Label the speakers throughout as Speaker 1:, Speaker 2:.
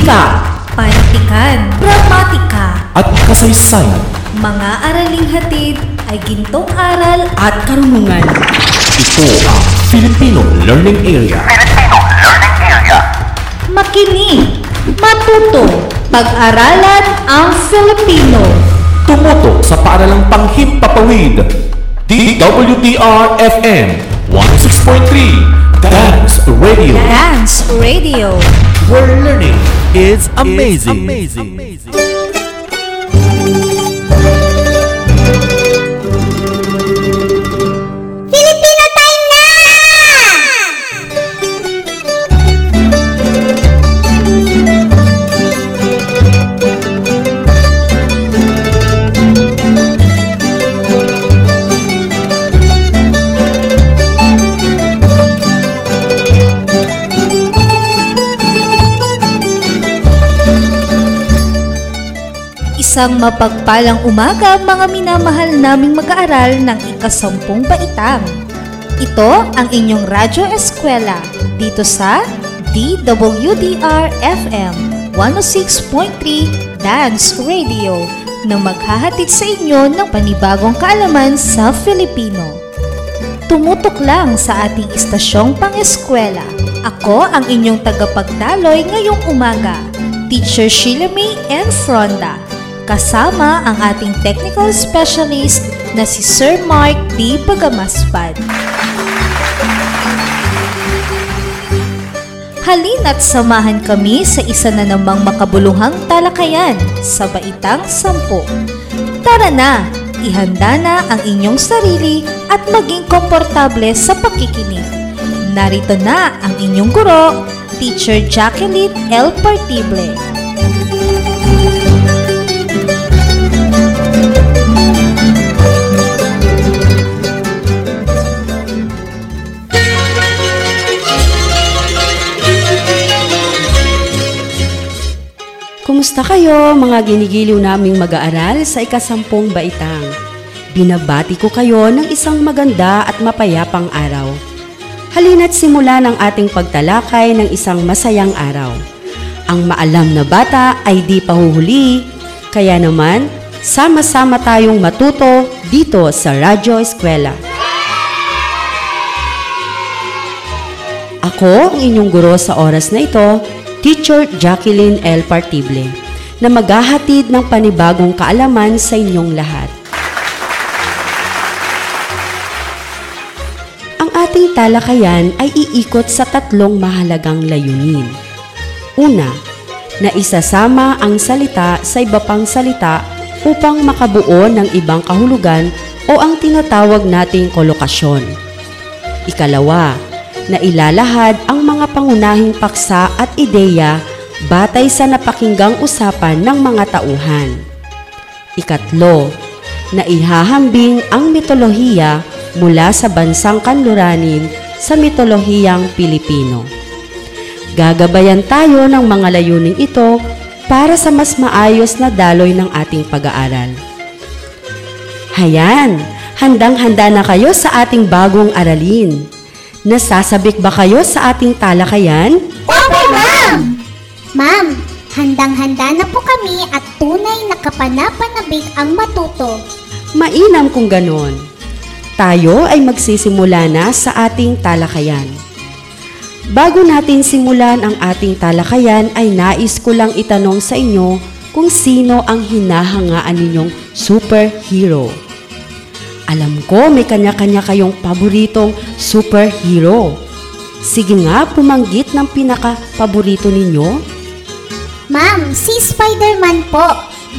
Speaker 1: Wika
Speaker 2: Pantikan, gramatika,
Speaker 1: at kasaysayan
Speaker 2: mga araling hatid ay gintong aral
Speaker 1: at karunungan. Ito ang Filipino Learning Area.
Speaker 2: makinig, matuto, pag-aralan ang Filipino.
Speaker 1: Tumutok sa paaralang panghimpapawid. DWDR-FM 106.3 Dance Radio.
Speaker 2: Dance Radio.
Speaker 1: Where learning
Speaker 3: is amazing.
Speaker 4: Filipino
Speaker 2: Isang mapagpalang umaga mga minamahal naming mag-aaral ng ikasampung baitang. Ito ang inyong Radyo Eskwela dito sa DWDR-FM 106.3 Dance Radio na maghahatid sa inyo ng panibagong kaalaman sa Filipino. Tumutok lang sa ating istasyong pang-eskwela. Ako ang inyong tagapagdaloy ngayong umaga, Teacher Sheila May N. Fronda. Kasama ang ating technical specialist na si Sir Mark D. Pagamaspad. Halina't samahan kami sa isa na namang makabuluhang talakayan sa Baitang Sampo. Tara na, ihanda na ang inyong sarili at maging komportable sa pakikinig. Narito na ang inyong guro, Teacher Jacqueline L. Partible.
Speaker 5: Kumusta kayo mga ginigiliw naming mag-aaral sa ikasampung baitang? Binabati ko kayo ng isang maganda at mapayapang araw. Halina't simulan ang ating pagtalakay ng isang masayang araw. Ang maalam na bata ay di pahuhuli, kaya naman, sama-sama tayong matuto dito sa Radyo Eskwela. Ako ang inyong guro sa oras na ito, Teacher Jacqueline L. Partible, na maghahatid ng panibagong kaalaman sa inyong lahat. Ang ating talakayan ay iikot sa tatlong mahalagang layunin. Una, na isasama ang salita sa iba pang salita upang makabuo ng ibang kahulugan o ang tinatawag nating kolokasyon. Ikalawa, na ilalahad ang mga pangunahing paksa at ideya batay sa napakinggang usapan ng mga tauhan. Ikatlo, na ihahambing ang mitolohiya mula sa bansang kanluranin sa mitolohiyang Pilipino. Gagabayan tayo ng mga layuning ito para sa mas maayos na daloy ng ating pag-aaral. Hayan, handang-handa na kayo sa ating bagong aralin. Nasasabik ba kayo sa ating talakayan?
Speaker 4: Opo, ma'am! Ma'am, handang-handa na po kami at tunay na kapanapanabik ang matuto.
Speaker 5: Mainam kung ganon. Tayo ay magsisimula na sa ating talakayan. Bago natin simulan ang ating talakayan ay nais ko lang itanong sa inyo kung sino ang hinahangaan ninyong superhero. Alam ko may kanya-kanya kayong paboritong superhero. Sige nga, pumanggit ng pinaka-paborito ninyo.
Speaker 4: Ma'am, si Spider-Man po.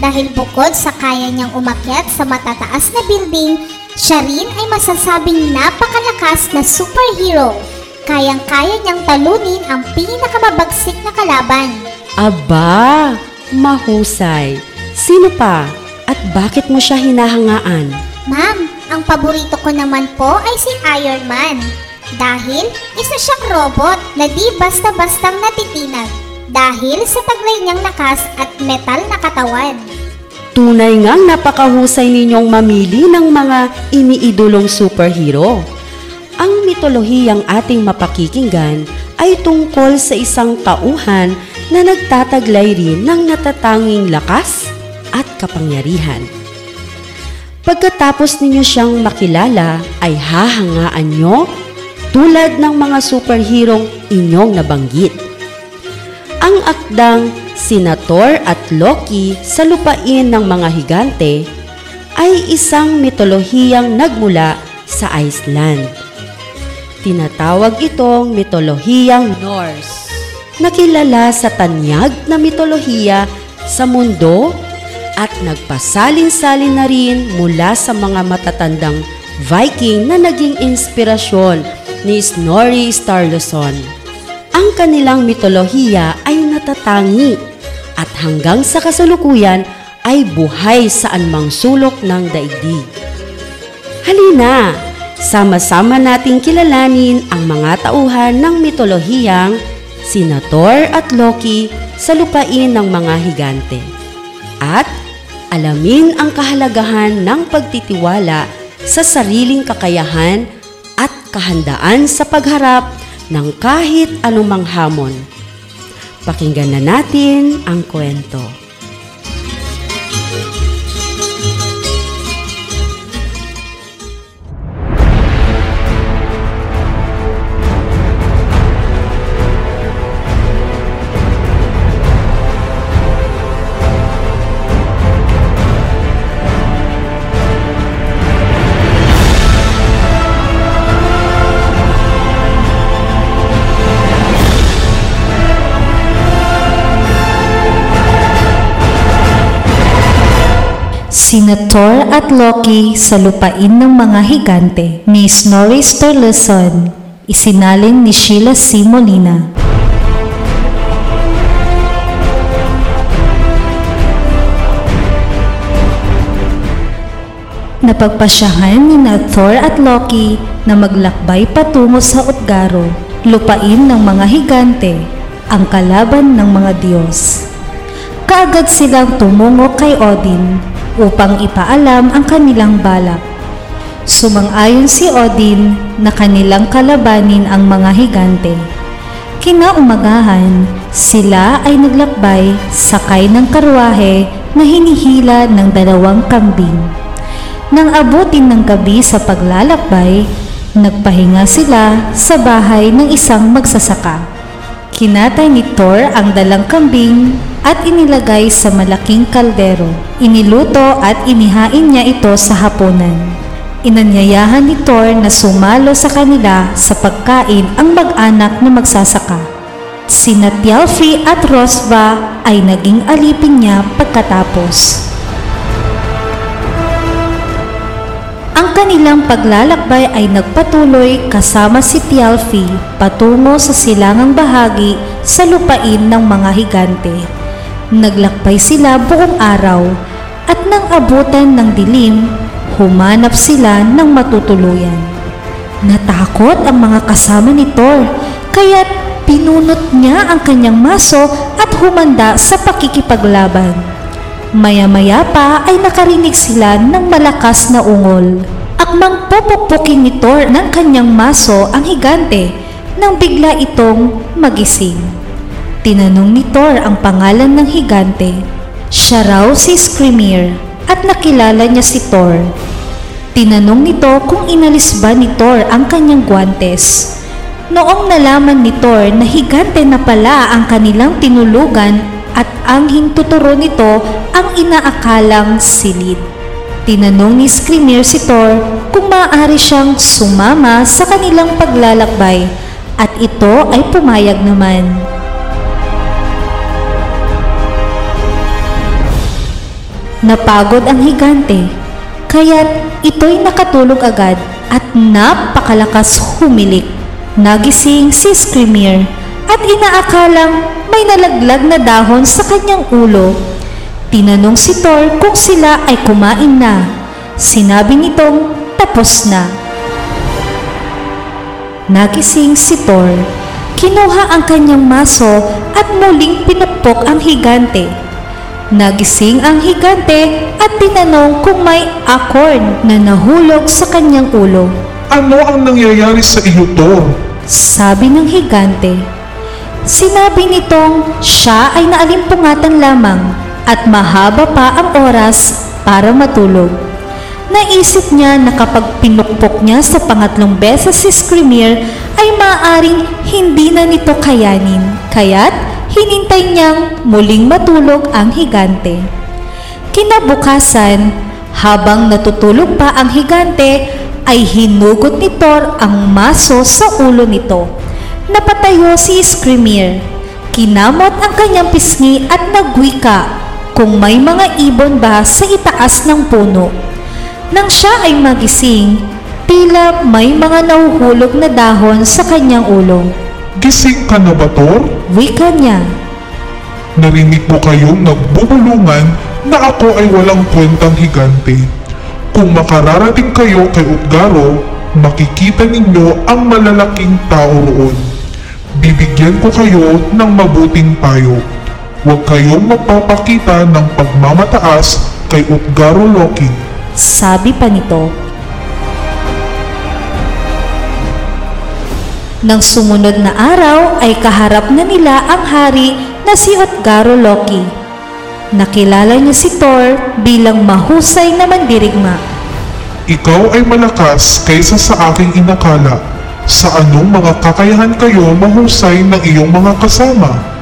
Speaker 4: Dahil bukod sa kaya niyang umakyat sa matataas na building, siya rin ay masasabing napakalakas na superhero. Kayang-kaya niyang talunin ang pinakamabagsik na kalaban.
Speaker 5: Aba, mahusay. Sino pa? At bakit mo siya hinahangaan?
Speaker 4: Ma'am, ang paborito ko naman po ay si Iron Man. Dahil isa siyang robot na di basta-bastang natitinag. Dahil sa taglay niyang lakas at metal na katawan.
Speaker 5: Tunay ngang napakahusay ninyong mamili ng mga iniidolong superhero. Ang mitolohiyang ating mapakikinggan ay tungkol sa isang tauhan na nagtataglay rin ng natatanging lakas at kapangyarihan. Pagkatapos ninyo siyang makilala ay hahangaan nyo tulad ng mga superhero inyong nabanggit. Ang akdang Sinator at Loki sa lupain ng mga higante ay isang mitolohiyang nagmula sa Iceland. Tinatawag itong mitolohiyang Norse. Nakilala sa tanyag na mitolohiya sa mundo at nagpasalin-salin na rin mula sa mga matatandang Viking na naging inspirasyon ni Snorri Sturluson. Ang kanilang mitolohiya ay natatangi at hanggang sa kasalukuyan ay buhay sa anumang sulok ng daigdig. Halina, sama-sama nating kilalanin ang mga tauhan ng mitolohiyang sina Thor at Loki sa lupain ng mga higante. At alamin ang kahalagahan ng pagtitiwala sa sariling kakayahan at kahandaan sa pagharap ng kahit anumang hamon. Pakinggan na natin ang kwento.
Speaker 2: Sina Thor at Loki sa lupain ng mga higante ni Snorri Sturluson, isinalin ni Sheila C. Molina. Napagpasyahan ni na Thor at Loki na maglakbay patungo sa Utgaro, lupain ng mga higante, ang kalaban ng mga Diyos. Kaagad silang tumungo kay Odin upang ipaalam ang kanilang balak. Sumang-ayon si Odin na kanilang kalabanin ang mga higante. Kinaumagahan, sila ay naglakbay sakay ng karwahe na hinihila ng dalawang kambing. Nang abutin ng gabi sa paglalakbay, nagpahinga sila sa bahay ng isang magsasaka. Kinatay ni Thor ang dalang kambing at inilagay sa malaking kaldero. Iniluto at inihain niya ito sa hapunan. Inanyayahan ni Thor na sumalo sa kanila sa pagkain ang mag-anak na magsasaka. Sina Thjalfi at Rosva ay naging alipin niya pagkatapos. Ang kanilang paglalakbay ay nagpatuloy kasama si Thjalfi patungo sa silangang bahagi sa lupain ng mga higante. Naglakbay sila buong araw at nang abutan ng dilim, humanap sila ng matutuluyan. Natakot ang mga kasama ni Thor, kaya't pinunot niya ang kanyang maso at humanda sa pakikipaglaban. Maya-maya pa ay nakarinig sila ng malakas na ungol. Akmang pupukpukin ni Thor ng kanyang maso ang higante nang bigla itong magising. Tinanong ni Thor ang pangalan ng higante. Siya raw si Skrimir at nakilala niya si Thor. Tinanong nito kung inalis ba ni Thor ang kanyang guwantes. Noong nalaman ni Thor na higante na pala ang kanilang tinulugan at ang hintuturo nito ang inaakalang silid. Tinanong ni Skrimir si Thor kung maaari siyang sumama sa kanilang paglalakbay at ito ay pumayag naman. Napagod ang higante, kaya't ito'y nakatulog agad at napakalakas humilik. Nagising si Screamer at inaakalang may nalaglag na dahon sa kanyang ulo. Tinanong si Thor kung sila ay kumain na. Sinabi nitong tapos na. Nagising si Thor. Kinuha ang kanyang maso at muling pinukpok ang higante. Nagising ang higante at tinanong kung may acorn na nahulog sa kanyang ulo.
Speaker 6: Ano ang nangyayari sa iyo, Thor?
Speaker 2: Sabi ng higante. Sinabi nitong siya ay naalimpungatan lamang at mahaba pa ang oras para matulog. Naisip niya na kapag pinukpok niya sa pangatlong beses si Screamer ay maaring hindi na nito kayanin. Kaya't hinintay niyang muling matulog ang higante. Kinabukasan, habang natutulog pa ang higante, ay hinugot ni Thor ang maso sa ulo nito. Napatayo si Screamer. Kinamot ang kanyang pisngi at nagwika kung may mga ibon ba sa itaas ng puno. Nang siya ay magising, tila may mga nahuhulog na dahon sa kanyang ulo.
Speaker 6: Gising ka na ba, Thor?
Speaker 2: Wika niya.
Speaker 6: Narinig mo kayong nagbubulungan na ako ay walang kwentang higante. Kung makararating kayo kay Utgaro, makikita ninyo ang malalaking tao roon. Bibigyan ko kayo ng mabuting payo. Huwag kayong magpapakita ng pagmamataas kay Utgaro Loki.
Speaker 2: Sabi pa nito. Nang sumunod na araw ay kaharap na nila ang hari na si Otgaro Loki. Nakilala niya si Thor bilang mahusay na mandirigma.
Speaker 6: Ikaw ay malakas kaysa sa aking inakala. Sa anong mga kakayahan kayo mahusay ng iyong mga kasama?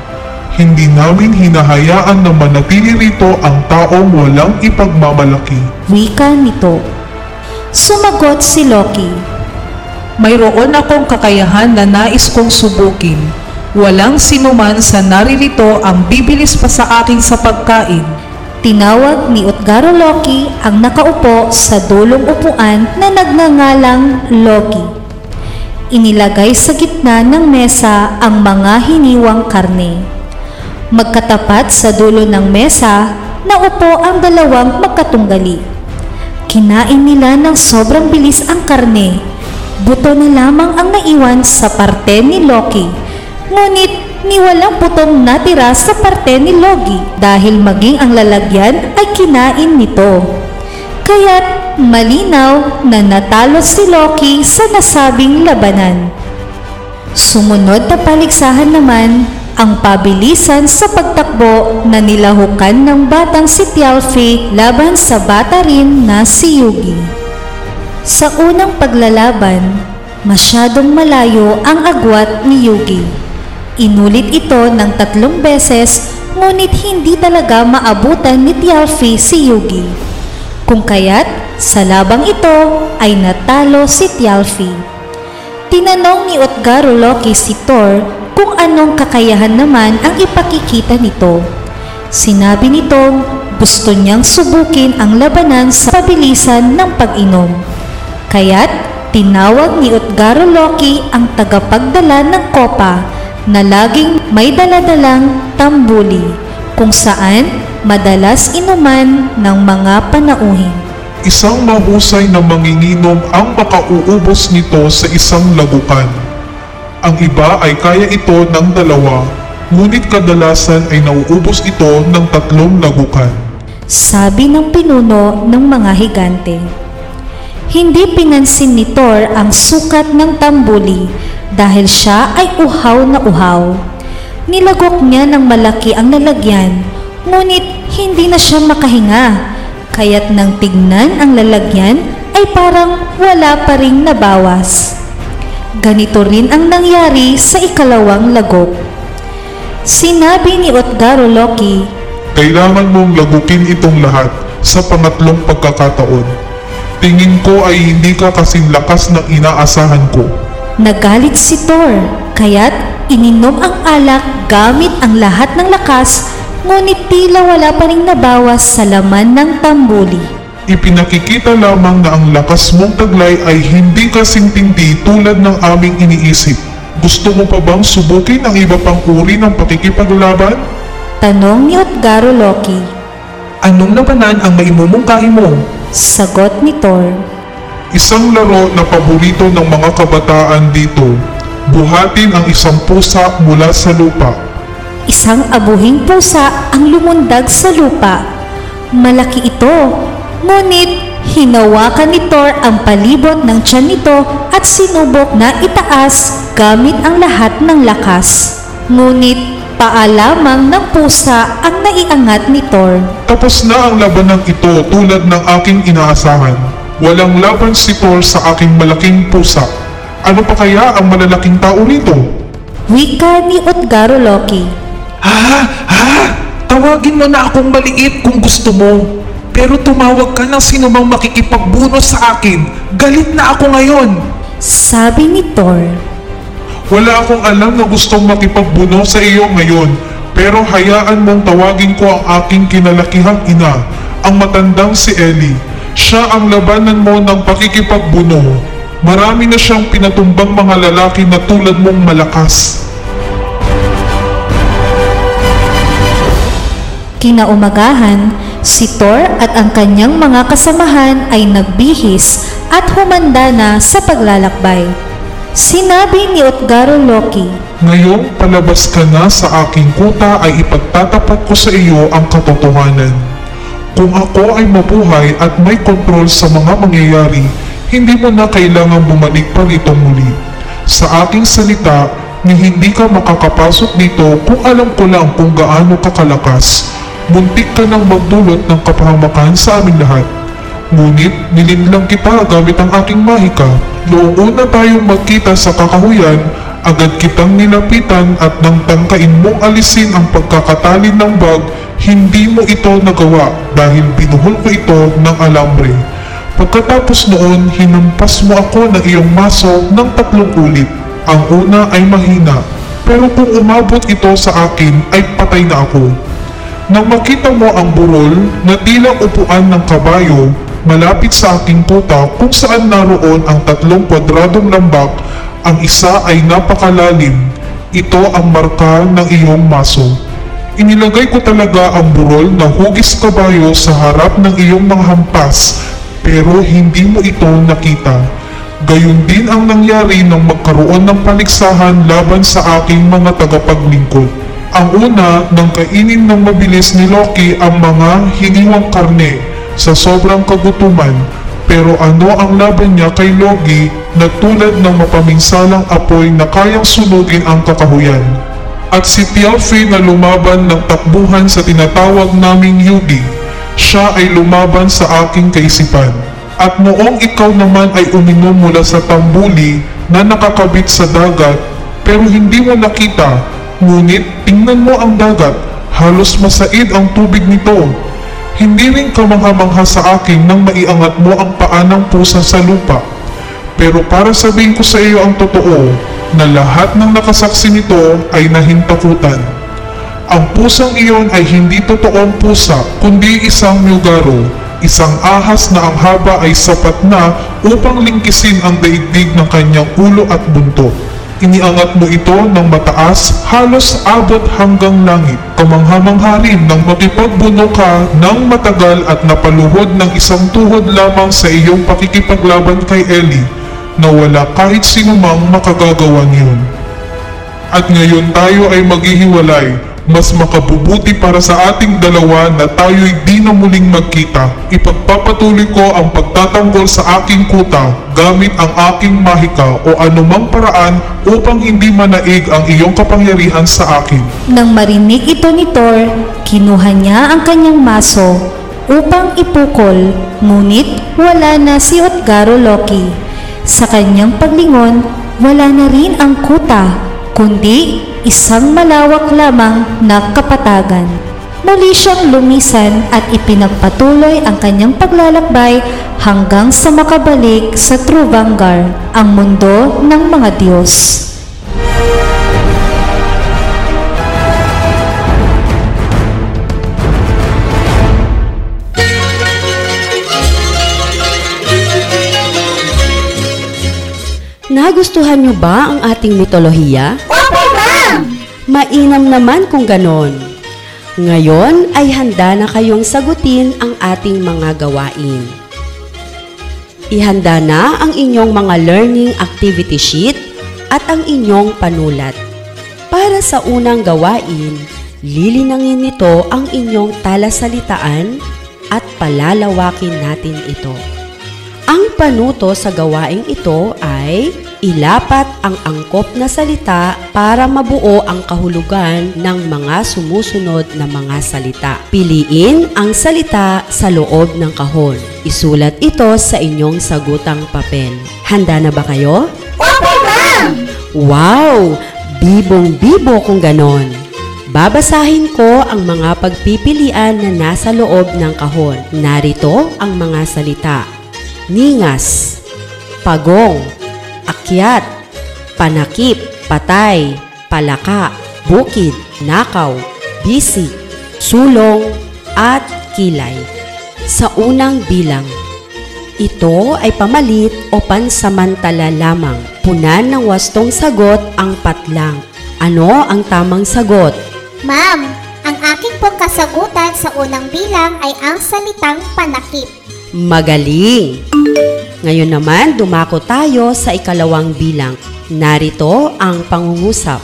Speaker 6: Hindi namin hinahayaan na manatili rito ang taong walang ipagmamalaki.
Speaker 2: Wika nito. Sumagot si Loki.
Speaker 7: Mayroon akong kakayahan na nais kong subukin. Walang sinuman sa naririto ang bibilis pa sa akin sa pagkain.
Speaker 2: Tinawag ni Utgaro Loki ang nakaupo sa dulong upuan na nagngangalang Loki. Inilagay sa gitna ng mesa ang mga hiniwang karne. Magkatapat sa dulo ng mesa, naupo ang dalawang magkatunggali. Kinain nila ng sobrang bilis ang karne. Buto na lamang ang naiwan sa parte ni Loki. Ngunit ni walang putong natira sa parte ni Logi dahil maging ang lalagyan ay kinain nito. Kaya't malinaw na natalo si Loki sa nasabing labanan. Sumunod na paligsahan naman ang pabilisan sa pagtakbo na nilahukan ng batang si Tialfi laban sa bata rin na si Yugi. Sa unang paglalaban, masyadong malayo ang agwat ni Yugi. Inulit ito ng tatlong beses ngunit hindi talaga maabutan ni Tialfi si Yugi. Kung kaya't sa labang ito ay natalo si Tialfi. Tinanong ni Utgaro Loki si Thor kung anong kakayahan naman ang ipakikita nito. Sinabi nitong gusto niyang subukin ang labanan sa pabilisan ng pag-inom. Kaya't tinawag ni Utgaro Loki ang tagapagdala ng kopa na laging may daladalang tambuli kung saan madalas inuman ng mga panauhin.
Speaker 6: Isang mahusay na manginginom ang makauubos nito sa isang lagukan. Ang iba ay kaya ito ng dalawa, ngunit kadalasan ay nauubos ito ng tatlong lagukan.
Speaker 2: Sabi ng pinuno ng mga higante. Hindi pinansin ni Thor ang sukat ng tambuli dahil siya ay uhaw na uhaw. Nilagok niya ng malaki ang lalagyan, ngunit hindi na siya makahinga. Kaya't nang tignan ang lalagyan ay parang wala pa ring nabawas. Ganito rin ang nangyari sa ikalawang lagok. Sinabi ni Otgaro Loki,
Speaker 6: Kailangan mong lagukin itong lahat sa pangatlong pagkakataon. Tingin ko ay hindi ka kasing lakas ng inaasahan ko.
Speaker 2: Nagalit si Thor, kaya't ininom ang alak gamit ang lahat ng lakas ngunit tila wala pa rin nabawas sa laman ng tambuli.
Speaker 6: Ipinakikita lamang na ang lakas mong taglay ay hindi kasing tindi tulad ng aming iniisip. Gusto mo pa bang subukin ang iba pang uri ng pakikipaglaban?
Speaker 2: Tanong ni Utgaro Loki.
Speaker 7: Anong labanan ang maimumungkahi mo?
Speaker 2: Sagot ni Thor.
Speaker 6: Isang laro na paborito ng mga kabataan dito. Buhatin ang isang pusa mula sa lupa.
Speaker 2: Isang abuhing pusa ang lumundag sa lupa. Malaki ito, ngunit hinawakan ni Thor ang palibot ng tiyan nito at sinubok na itaas gamit ang lahat ng lakas. Ngunit paa lamang ng pusa ang naiangat ni Thor.
Speaker 6: Tapos na ang labanang ito tulad ng aking inaasahan. Walang laban si Thor sa aking malaking pusa. Ano pa kaya ang malalaking tao nito?
Speaker 2: Wika ni Utgaro Loki.
Speaker 7: Ha? Ha? Tawagin mo na akong maliit kung gusto mo. Pero tumawag ka ng sinumang makikipagbuno sa akin. Galit na ako ngayon.
Speaker 2: Sabi ni Thor.
Speaker 6: Wala akong alam na gustong makipagbuno sa iyo ngayon. Pero hayaan mong tawagin ko ang aking kinalakihang ina, ang matandang si Ellie. Siya ang labanan mo ng pakikipagbuno. Marami na siyang pinatumbang mga lalaki na tulad mong malakas.
Speaker 2: Kinaumagahan, si Thor at ang kanyang mga kasamahan ay nagbihis at humanda na sa paglalakbay. Sinabi ni Utgaro Loki,
Speaker 6: Ngayong palabas ka na sa aking kuta ay ipagtatapat ko sa iyo ang katotohanan. Kung ako ay mabuhay at may kontrol sa mga mangyayari, hindi mo na kailangang bumalik pa rito muli. Sa aking salita, ni hindi ka makakapasok dito kung alam ko lang kung gaano ka Muntik ka nang magdulot ng kapahamakan sa aming lahat. Ngunit nilinlang kita gamit ang aking mahika. Noong una tayong magkita sa kakahuyan, agad kitang nilapitan at nang tangkain mong alisin ang pagkakatali ng bag, hindi mo ito nagawa dahil binuhol ko ito ng alambre. Pagkatapos noon, hinampas mo ako ng iyong maso ng tatlong ulit. Ang una ay mahina, pero kung umabot ito sa akin ay patay na ako. Nang makita mo ang burol na tila upuan ng kabayo malapit sa aking puta kung saan naroon ang tatlong kwadradong lambak, ang isa ay napakalalim. Ito ang marka ng iyong maso. Inilagay ko talaga ang burol na hugis kabayo sa harap ng iyong mga hampas, pero hindi mo ito nakita. Gayun din ang nangyari nang magkaroon ng paligsahan laban sa aking mga tagapaglingkod. Ang una, nang kainin ng mabilis ni Loki ang mga hiniwang karne sa sobrang kagutuman. Pero ano ang laban niya kay Loki na tulad ng mapaminsalang apoy na kayang sunugin ang kakahuyan? At si Tialfi na lumaban ng takbuhan sa tinatawag naming Yugi, siya ay lumaban sa aking kaisipan. At noong ikaw naman ay uminom mula sa tambuli na nakakabit sa dagat, pero hindi mo nakita Ngunit tingnan mo ang dagat, halos masaid ang tubig nito. Hindi rin kamangha-mangha sa akin nang maiangat mo ang paa ng pusa sa lupa. Pero para sabihin ko sa iyo ang totoo, na lahat ng nakasaksi nito ay nahintakutan. Ang pusang iyon ay hindi totoong pusa, kundi isang myugaro, isang ahas na ang haba ay sapat na upang lingkisin ang daigdig ng kanyang ulo at buntot. Iniangat mo ito ng mataas, halos abot hanggang langit. Kamangha-mangha rin nang makipagbuno ka ng matagal at napaluhod ng isang tuhod lamang sa iyong pakikipaglaban kay Ellie na wala kahit sinumang makagagawa niyon. At ngayon tayo ay maghihiwalay mas makabubuti para sa ating dalawa na tayo'y di na muling magkita. Ipagpapatuloy ko ang pagtatanggol sa aking kuta gamit ang aking mahika o anumang paraan upang hindi manaig ang iyong kapangyarihan sa akin.
Speaker 2: Nang marinig ito ni Thor, kinuha niya ang kanyang maso upang ipukol, ngunit wala na si Utgaro Loki. Sa kanyang paglingon, wala na rin ang kuta, kundi isang malawak lamang na kapatagan. Muli siyang lumisan at ipinagpatuloy ang kanyang paglalakbay hanggang sa makabalik sa True ang mundo ng mga Diyos.
Speaker 5: Nagustuhan niyo ba ang ating mitolohiya?
Speaker 4: Opo!
Speaker 5: Mainam naman kung ganon. Ngayon ay handa na kayong sagutin ang ating mga gawain. Ihanda na ang inyong mga learning activity sheet at ang inyong panulat. Para sa unang gawain, lilinangin nito ang inyong talasalitaan at palalawakin natin ito. Ang panuto sa gawaing ito ay ilapat ang angkop na salita para mabuo ang kahulugan ng mga sumusunod na mga salita. Piliin ang salita sa loob ng kahon. Isulat ito sa inyong sagutang papel. Handa na ba kayo?
Speaker 4: Opo, ma'am!
Speaker 5: Wow! Bibong-bibo kung ganon. Babasahin ko ang mga pagpipilian na nasa loob ng kahon. Narito ang mga salita. Ningas, pagong, akyat, panakip, patay, palaka, bukid, nakaw, bisig, sulong, at kilay. Sa unang bilang, ito ay pamalit o pansamantala lamang. Punan ng wastong sagot ang patlang. Ano ang tamang sagot?
Speaker 4: Ma'am, ang aking pong kasagutan sa unang bilang ay ang salitang panakip.
Speaker 5: Magaling! Ngayon naman, dumako tayo sa ikalawang bilang. Narito ang pangungusap.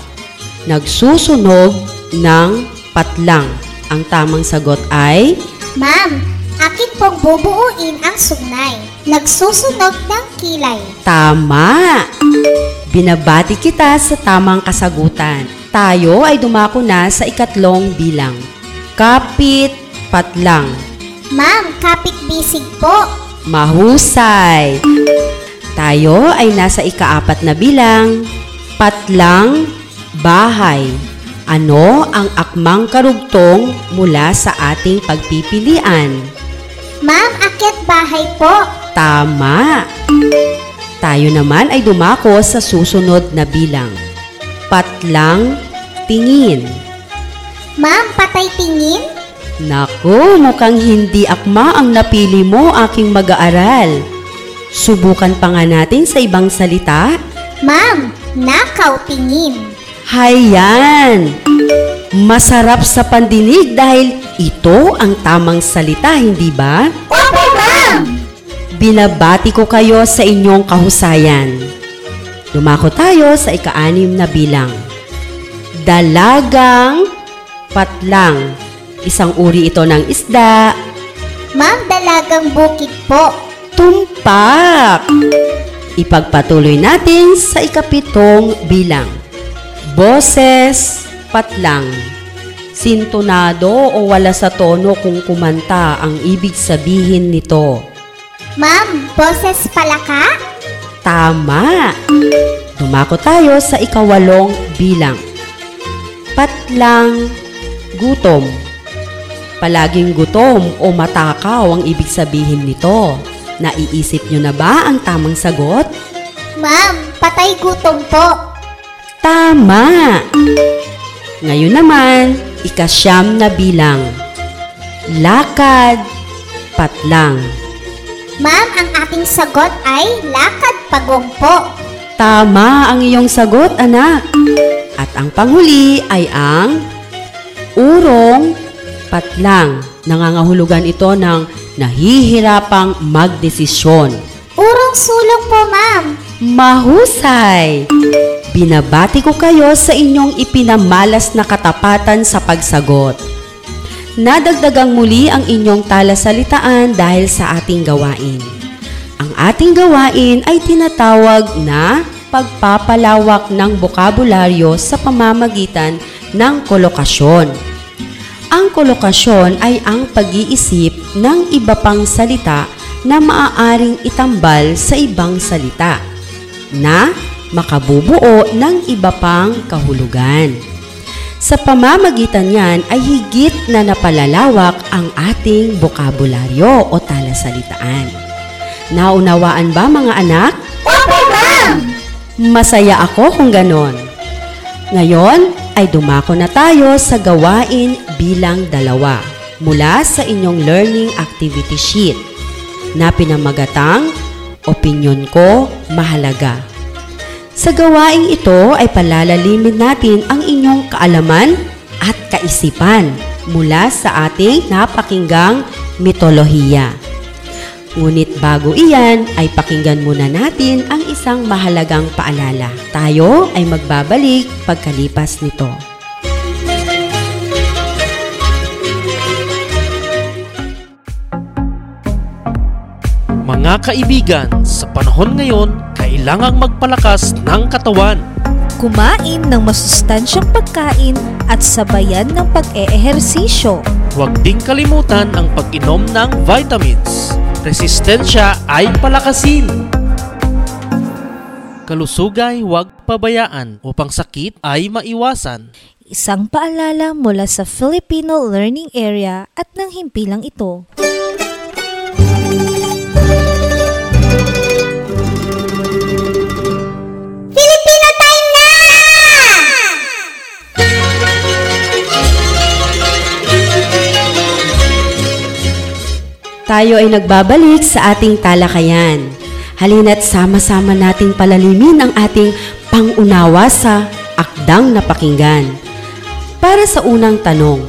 Speaker 5: Nagsusunog ng patlang. Ang tamang sagot ay
Speaker 4: Ma'am, akin pong bubuuin ang sugnay. Nagsusunog ng kilay.
Speaker 5: tama. Binabati kita sa tamang kasagutan. Tayo ay dumako na sa ikatlong bilang. Kapit patlang.
Speaker 4: Ma'am, kapit bisig po.
Speaker 5: Mahusay! Tayo ay nasa ikaapat na bilang. Patlang, bahay. Ano ang akmang karugtong mula sa ating pagpipilian?
Speaker 4: Ma'am, akit bahay po.
Speaker 5: Tama! Tayo naman ay dumako sa susunod na bilang. Patlang, tingin.
Speaker 4: Ma'am, patay tingin.
Speaker 5: Naku, mukhang hindi akma ang napili mo aking mag-aaral. Subukan pa nga natin sa ibang salita.
Speaker 4: Ma'am, nakaw tingin.
Speaker 5: Hayan! Masarap sa pandinig dahil ito ang tamang salita, hindi ba?
Speaker 4: Opo, ma'am!
Speaker 5: Binabati ko kayo sa inyong kahusayan. Dumako tayo sa ika-anim na bilang. Dalagang patlang. Isang uri ito ng isda.
Speaker 4: Ma'am, dalagang bukid po.
Speaker 5: Tumpak! Ipagpatuloy natin sa ikapitong bilang. Boses, patlang. Sintonado o wala sa tono kung kumanta ang ibig sabihin nito.
Speaker 4: Ma'am, boses palaka?
Speaker 5: Tama! Dumako tayo sa ikawalong bilang. Patlang, gutom. Palaging gutom o matakaw ang ibig sabihin nito. Naiisip nyo na ba ang tamang sagot?
Speaker 4: Ma'am, patay gutom po.
Speaker 5: Tama! Ngayon naman, ikasyam na bilang. Lakad, patlang.
Speaker 4: Ma'am, ang ating sagot ay lakad pagong po.
Speaker 5: Tama ang iyong sagot, anak. At ang panghuli ay ang urong patlang. Nangangahulugan ito ng nahihirapang magdesisyon.
Speaker 4: Urong sulong po, ma'am.
Speaker 5: Mahusay! Binabati ko kayo sa inyong ipinamalas na katapatan sa pagsagot. Nadagdagang muli ang inyong talasalitaan dahil sa ating gawain. Ang ating gawain ay tinatawag na pagpapalawak ng bokabularyo sa pamamagitan ng kolokasyon. Ang kolokasyon ay ang pag-iisip ng iba pang salita na maaaring itambal sa ibang salita na makabubuo ng iba pang kahulugan. Sa pamamagitan niyan ay higit na napalalawak ang ating bokabularyo o talasalitaan. Naunawaan ba mga anak?
Speaker 4: Opo, ma'am!
Speaker 5: Masaya ako kung ganon. Ngayon ay dumako na tayo sa gawain bilang dalawa mula sa inyong learning activity sheet na pinamagatang Opinyon ko mahalaga. Sa gawaing ito ay palalalimin natin ang inyong kaalaman at kaisipan mula sa ating napakinggang mitolohiya. Ngunit bago iyan ay pakinggan muna natin ang isang mahalagang paalala. Tayo ay magbabalik pagkalipas nito.
Speaker 3: Mga kaibigan, sa panahon ngayon, kailangang magpalakas ng katawan.
Speaker 2: Kumain ng masustansyang pagkain at sabayan ng pag-eehersisyo.
Speaker 3: Huwag ding kalimutan ang pag-inom ng vitamins. Resistensya ay palakasin. Kalusugay huwag pabayaan upang sakit ay maiwasan.
Speaker 2: Isang paalala mula sa Filipino Learning Area at ng himpilang ito.
Speaker 5: Tayo ay nagbabalik sa ating talakayan. Halina't sama-sama nating palalimin ang ating pangunawa sa akdang napakinggan. Para sa unang tanong,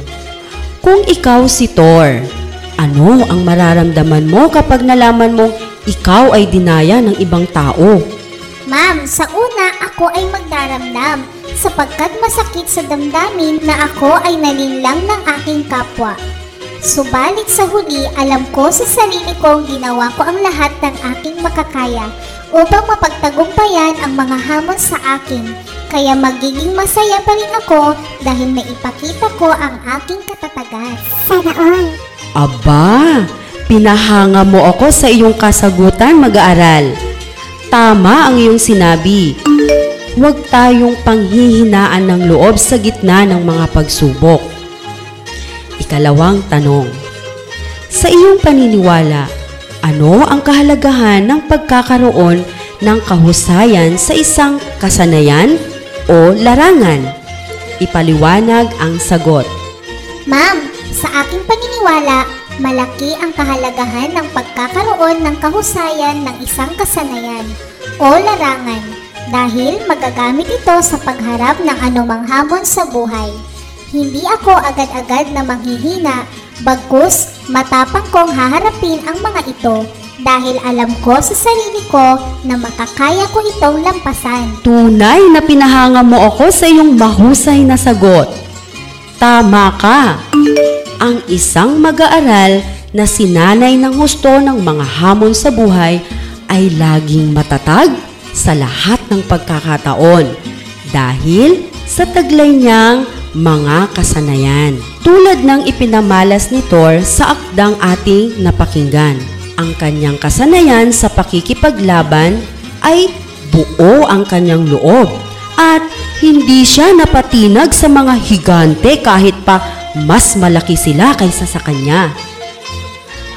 Speaker 5: kung ikaw si Thor, ano ang mararamdaman mo kapag nalaman mong ikaw ay dinaya ng ibang tao?
Speaker 4: Ma'am, sa una ako ay magdaramdam sapagkat masakit sa damdamin na ako ay nalinlang ng aking kapwa. Subalit sa huli, alam ko sa sarili kong ginawa ko ang lahat ng aking makakaya upang mapagtagumpayan ang mga hamon sa akin. Kaya magiging masaya pa rin ako dahil naipakita ko ang aking katatagan. Sana all.
Speaker 5: Aba, pinahanga mo ako sa iyong kasagutan mag-aaral. Tama ang iyong sinabi. Huwag tayong panghihinaan ng loob sa gitna ng mga pagsubok. Ikalawang tanong. Sa iyong paniniwala, ano ang kahalagahan ng pagkakaroon ng kahusayan sa isang kasanayan o larangan? Ipaliwanag ang sagot.
Speaker 4: Ma'am, sa aking paniniwala, malaki ang kahalagahan ng pagkakaroon ng kahusayan ng isang kasanayan o larangan dahil magagamit ito sa pagharap ng anumang hamon sa buhay. Hindi ako agad-agad na manghihina, bagkus matapang kong haharapin ang mga ito dahil alam ko sa sarili ko na makakaya ko itong lampasan.
Speaker 5: Tunay na pinahanga mo ako sa iyong mahusay na sagot. Tama ka. Ang isang mag-aaral na sinanay ng husto ng mga hamon sa buhay ay laging matatag sa lahat ng pagkakataon dahil sa taglay niyang mga kasanayan. Tulad ng ipinamalas ni Thor sa akdang ating napakinggan. Ang kanyang kasanayan sa pakikipaglaban ay buo ang kanyang loob at hindi siya napatinag sa mga higante kahit pa mas malaki sila kaysa sa kanya.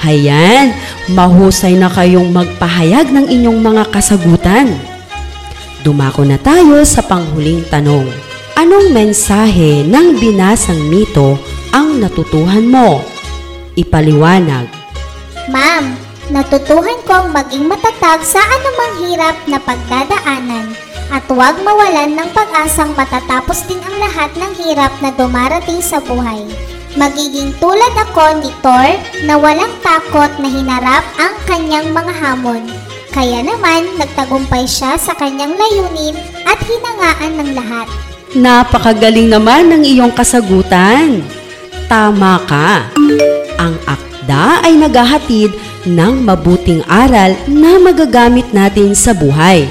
Speaker 5: Hayan, mahusay na kayong magpahayag ng inyong mga kasagutan. Dumako na tayo sa panghuling tanong. Anong mensahe ng binasang mito ang natutuhan mo? Ipaliwanag.
Speaker 4: Ma'am, natutuhan kong maging matatag sa anumang hirap na pagdadaanan at huwag mawalan ng pag-asang matatapos din ang lahat ng hirap na dumarating sa buhay. Magiging tulad ako ni Thor na walang takot na hinarap ang kanyang mga hamon. Kaya naman, nagtagumpay siya sa kanyang layunin at hinangaan ng lahat.
Speaker 5: Napakagaling naman ng iyong kasagutan. Tama ka. Ang akda ay naghahatid ng mabuting aral na magagamit natin sa buhay.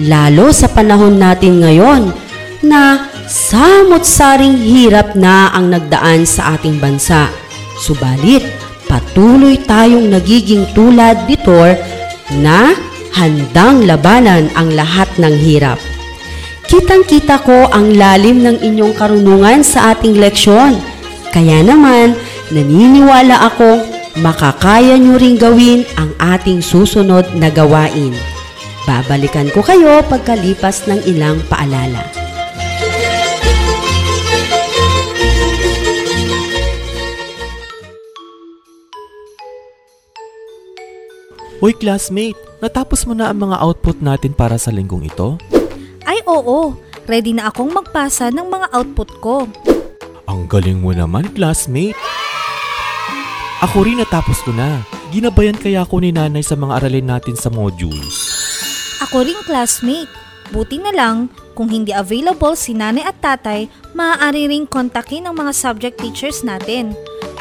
Speaker 5: Lalo sa panahon natin ngayon na samot-saring hirap na ang nagdaan sa ating bansa. Subalit, patuloy tayong nagiging tulad ni Thor na handang labanan ang lahat ng hirap. Kitang-kita ko ang lalim ng inyong karunungan sa ating leksyon. Kaya naman, naniniwala akong makakaya nyo ring gawin ang ating susunod na gawain. Babalikan ko kayo pagkalipas ng ilang paalala.
Speaker 1: Hoy classmate, natapos mo na ang mga output natin para sa linggong ito?
Speaker 2: Ay oo, ready na akong magpasa ng mga output ko.
Speaker 1: Ang galing mo naman, classmate. Ako rin natapos ko na. Ginabayan kaya ako ni nanay sa mga aralin natin sa modules.
Speaker 2: Ako ring classmate. Buti na lang, kung hindi available si nanay at tatay, maaari ring kontakin ang mga subject teachers natin.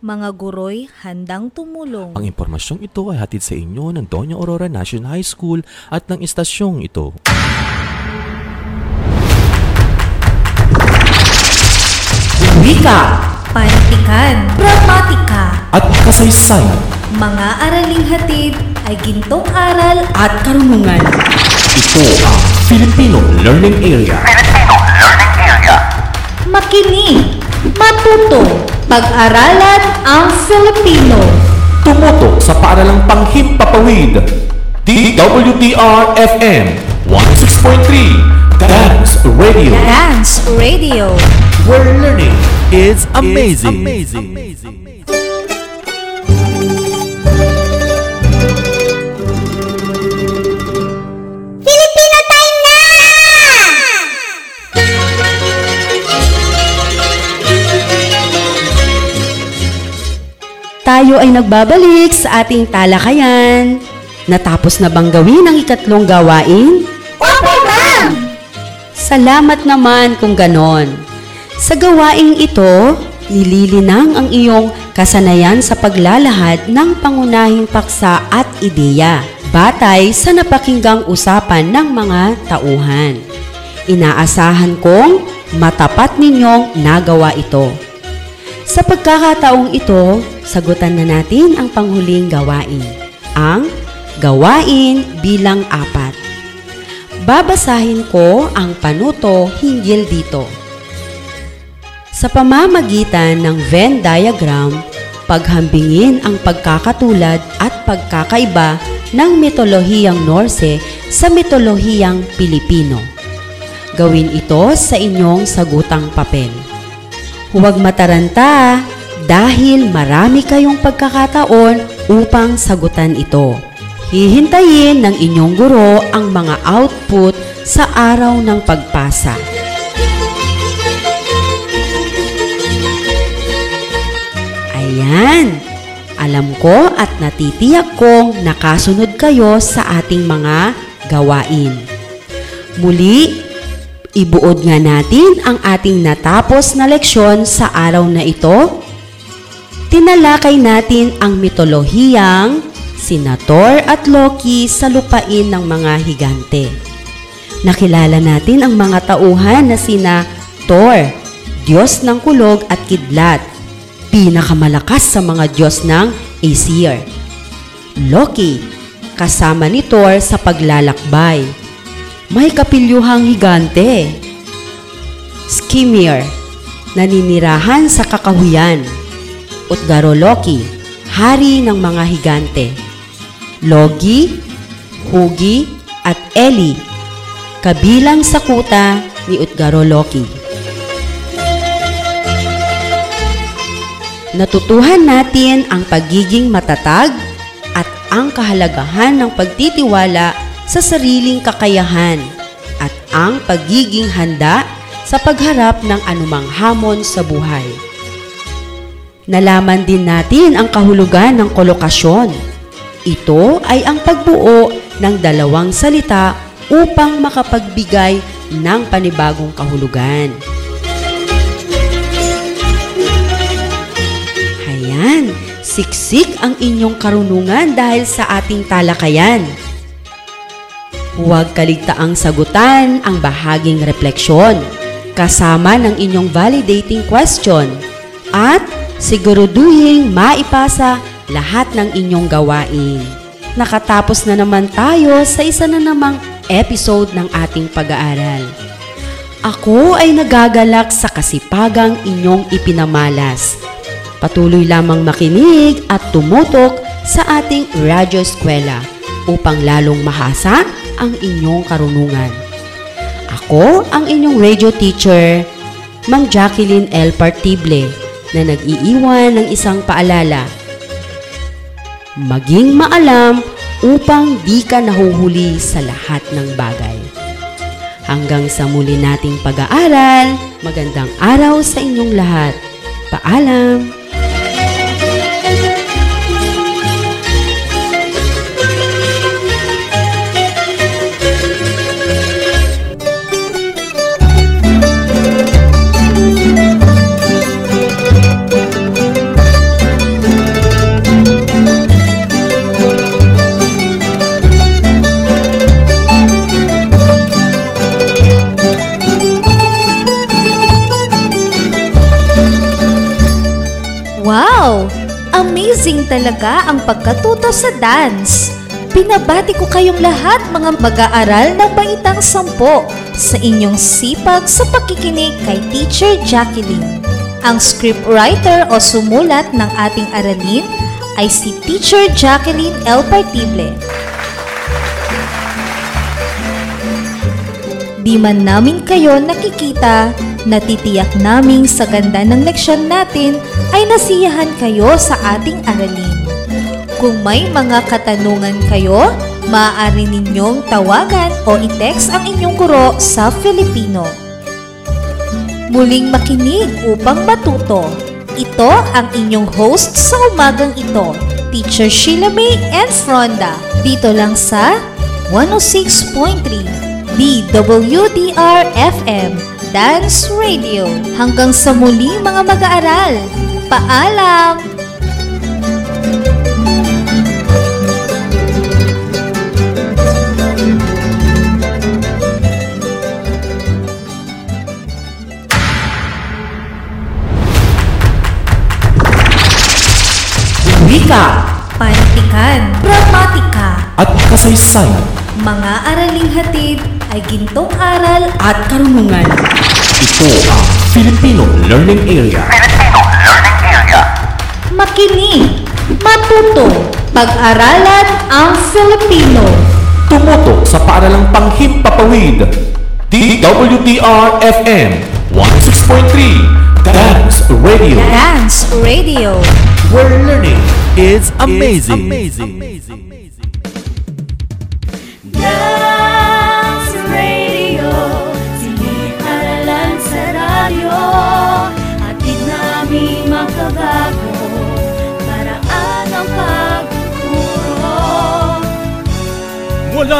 Speaker 2: Mga guro'y handang tumulong.
Speaker 1: Ang impormasyong ito ay hatid sa inyo ng Doña Aurora National High School at ng istasyong ito.
Speaker 5: Wika
Speaker 2: Pantikan, pragmatika,
Speaker 1: At kasaysayan,
Speaker 2: mga araling hatid ay gintong aral
Speaker 5: at karunungan.
Speaker 1: ito ang Filipino Learning Area.
Speaker 2: makinig, matuto, pag-aralan ang Filipino.
Speaker 1: Tumutok sa paaralang panghimpapawid. DWDR-FM 106.3 Dance Radio.
Speaker 2: Dance Radio.
Speaker 1: Where learning is amazing. amazing.
Speaker 4: Filipino
Speaker 5: Tayo ay nagbabalik sa ating talakayan. Natapos na bang gawin ang ikatlong gawain?
Speaker 4: Opo, ma'am!
Speaker 5: Salamat naman kung ganon. Sa gawaing ito, nililinang ang iyong kasanayan sa paglalahad ng pangunahing paksa at ideya, batay sa napakinggang usapan ng mga tauhan. Inaasahan kong matapat ninyong nagawa ito. Sa pagkakataong ito, sagutan na natin ang panghuling gawain, ang gawain bilang apat. Babasahin ko ang panuto hinggil dito. Sa pamamagitan ng Venn diagram, paghambingin ang pagkakatulad at pagkakaiba ng mitolohiyang Norse sa mitolohiyang Pilipino. Gawin ito sa inyong sagutang papel. Huwag mataranta dahil marami kayong pagkakataon upang sagutan ito. Hihintayin ng inyong guro ang mga output sa araw ng pagpasa. Ayan! Alam ko at natitiyak kong nakasunod kayo sa ating mga gawain. Muli, ibuod nga natin ang ating natapos na leksyon sa araw na ito. Tinalakay natin ang mitolohiyang sina Thor at Loki sa lupain ng mga higante. Nakilala natin ang mga tauhan na sina Thor, Diyos ng kulog at kidlat, pinakamalakas sa mga Diyos ng Aesir. Loki, kasama ni Thor sa paglalakbay. May kapilyuhang higante. Skimir, naninirahan sa kakahuyan. Utgaro Loki, hari ng mga higante. Logi, Hugi, at Eli, kabilang sa kuta ni Utgaro Loki. Natutuhan natin ang pagiging matatag at ang kahalagahan ng pagtitiwala sa sariling kakayahan at ang pagiging handa sa pagharap ng anumang hamon sa buhay. Nalaman din natin ang kahulugan ng kolokasyon. Ito ay ang pagbuo ng dalawang salita upang makapagbigay ng panibagong kahulugan. Ayan, siksik ang inyong karunungan dahil sa ating talakayan. Huwag kaligtaang sagutan ang bahaging refleksyon kasama ng inyong validating question at siguraduhin maipasa lahat ng inyong gawain. Nakatapos na naman tayo sa isa na namang episode ng ating pag-aaral. Ako ay nagagalak sa kasipagang inyong ipinamalas. Patuloy lamang makinig at tumutok sa ating Radyo Eskwela upang lalong mahasa ang inyong karunungan. Ako ang inyong radio teacher, Mang Jacqueline L. Partible, na nag-iiwan ng isang paalala. Maging maalam upang di ka nahuhuli sa lahat ng bagay. Hanggang sa muli nating pag-aaral, magandang araw sa inyong lahat. Paalam!
Speaker 2: Amazing talaga ang pagkatuto sa dance. Pinabati ko kayong lahat mga mag-aaral ng Baitang Sampo sa inyong sipag sa pakikinig kay Teacher Jacqueline. Ang scriptwriter o sumulat ng ating aralin ay si Teacher Jacqueline L. Partible. Di man namin kayo nakikita, natitiyak naming sa ganda ng leksyon natin ay nasiyahan kayo sa ating aralin. Kung may mga katanungan kayo, maaari ninyong tawagan o i-text ang inyong guro sa Filipino. Muling makinig upang matuto. Ito ang inyong host sa umagang ito, Teacher Sheila May and Fronda. Dito lang sa 106.3 DWDR-FM Dance Radio. Hanggang sa muli mga mag-aaral. Paalam!
Speaker 5: Wika
Speaker 2: Pantikan, gramatika,
Speaker 1: At kasaysayan,
Speaker 2: mga araling hatid ay gintong aral
Speaker 5: at karunungan.
Speaker 1: ito ang Filipino Learning Area.
Speaker 2: makinig, matuto, pag-aralan ang Filipino.
Speaker 1: Tumutok sa paaralang panghimpapawid. DWDR-FM 106.3 Dance Radio.
Speaker 2: Dance Radio.
Speaker 1: Where learning is amazing.
Speaker 8: Dance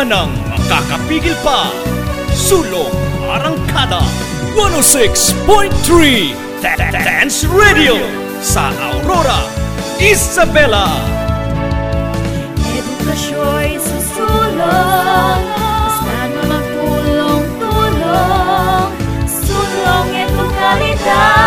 Speaker 9: Kaya nang makakapigil pa, Sulong Arangkada 106.3 Dance Radio sa Aurora, Isabela.
Speaker 8: Edukasyo'y susulong, basta't magtulong-tulong, sulong edukalidad.